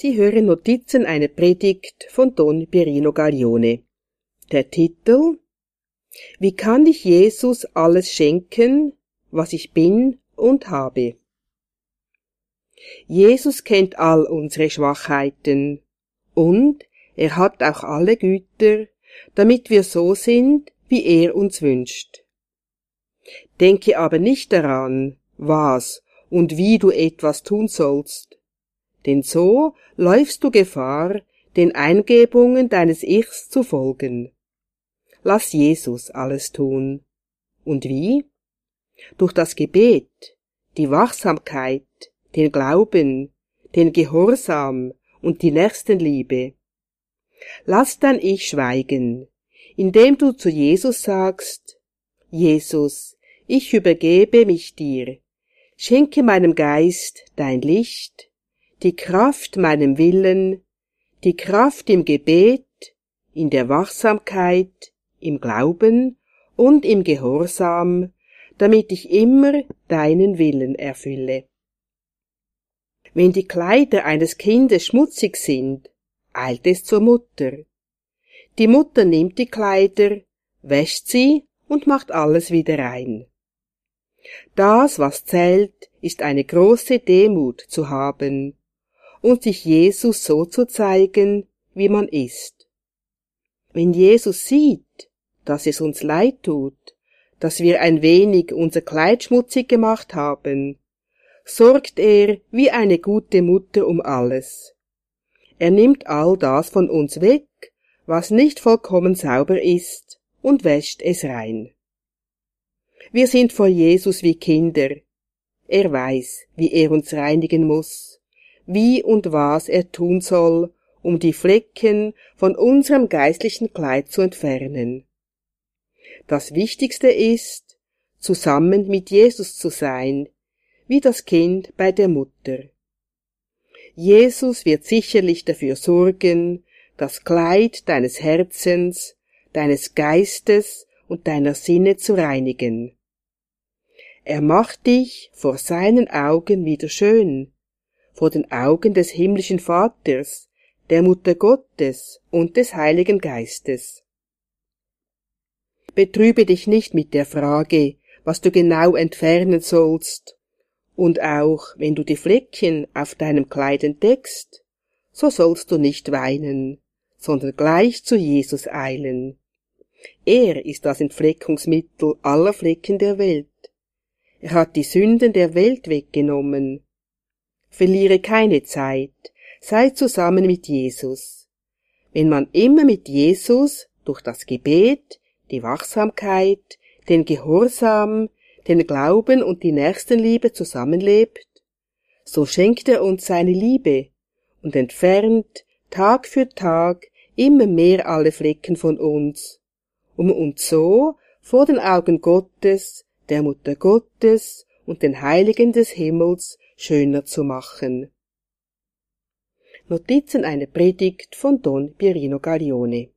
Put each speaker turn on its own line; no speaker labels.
Sie hören Notizen einer Predigt von Don Pierino Gaglione. Der Titel Wie kann ich Jesus alles schenken, was ich bin und habe? Jesus kennt all unsere Schwachheiten und er hat auch alle Güter, damit wir so sind, wie er uns wünscht. Denke aber nicht daran, was und wie du etwas tun sollst, denn so läufst du Gefahr, den Eingebungen deines Ichs zu folgen. Lass Jesus alles tun. Und wie? Durch das Gebet, die Wachsamkeit, den Glauben, den Gehorsam und die Nächstenliebe. Lass dein Ich schweigen, indem du zu Jesus sagst, Jesus, ich übergebe mich dir, schenke meinem Geist dein Licht, die Kraft meinem Willen, die Kraft im Gebet, in der Wachsamkeit, im Glauben und im Gehorsam, damit ich immer deinen Willen erfülle. Wenn die Kleider eines Kindes schmutzig sind, eilt es zur Mutter. Die Mutter nimmt die Kleider, wäscht sie und macht alles wieder rein. Das, was zählt, ist eine große Demut zu haben und sich Jesus so zu zeigen, wie man ist. Wenn Jesus sieht, dass es uns leid tut, dass wir ein wenig unser Kleid schmutzig gemacht haben, sorgt er wie eine gute Mutter um alles. Er nimmt all das von uns weg, was nicht vollkommen sauber ist, und wäscht es rein. Wir sind vor Jesus wie Kinder. Er weiß, wie er uns reinigen muss, wie und was er tun soll, um die Flecken von unserem geistlichen Kleid zu entfernen. Das Wichtigste ist, zusammen mit Jesus zu sein, wie das Kind bei der Mutter. Jesus wird sicherlich dafür sorgen, das Kleid deines Herzens, deines Geistes und deiner Sinne zu reinigen. Er macht dich vor seinen Augen wieder schön, vor den Augen des himmlischen Vaters, der Mutter Gottes und des Heiligen Geistes. Betrübe dich nicht mit der Frage, was du genau entfernen sollst, und auch wenn du die Fleckchen auf deinem Kleid entdeckst, so sollst du nicht weinen, sondern gleich zu Jesus eilen. Er ist das Entfleckungsmittel aller Flecken der Welt. Er hat die Sünden der Welt weggenommen. Verliere keine Zeit, sei zusammen mit Jesus. Wenn man immer mit Jesus durch das Gebet, die Wachsamkeit, den Gehorsam, den Glauben und die Nächstenliebe zusammenlebt, so schenkt er uns seine Liebe und entfernt Tag für Tag immer mehr alle Flecken von uns, um uns so vor den Augen Gottes der Mutter Gottes und den Heiligen des Himmels schöner zu machen. Notizen einer Predigt von Don Pierino Gaglione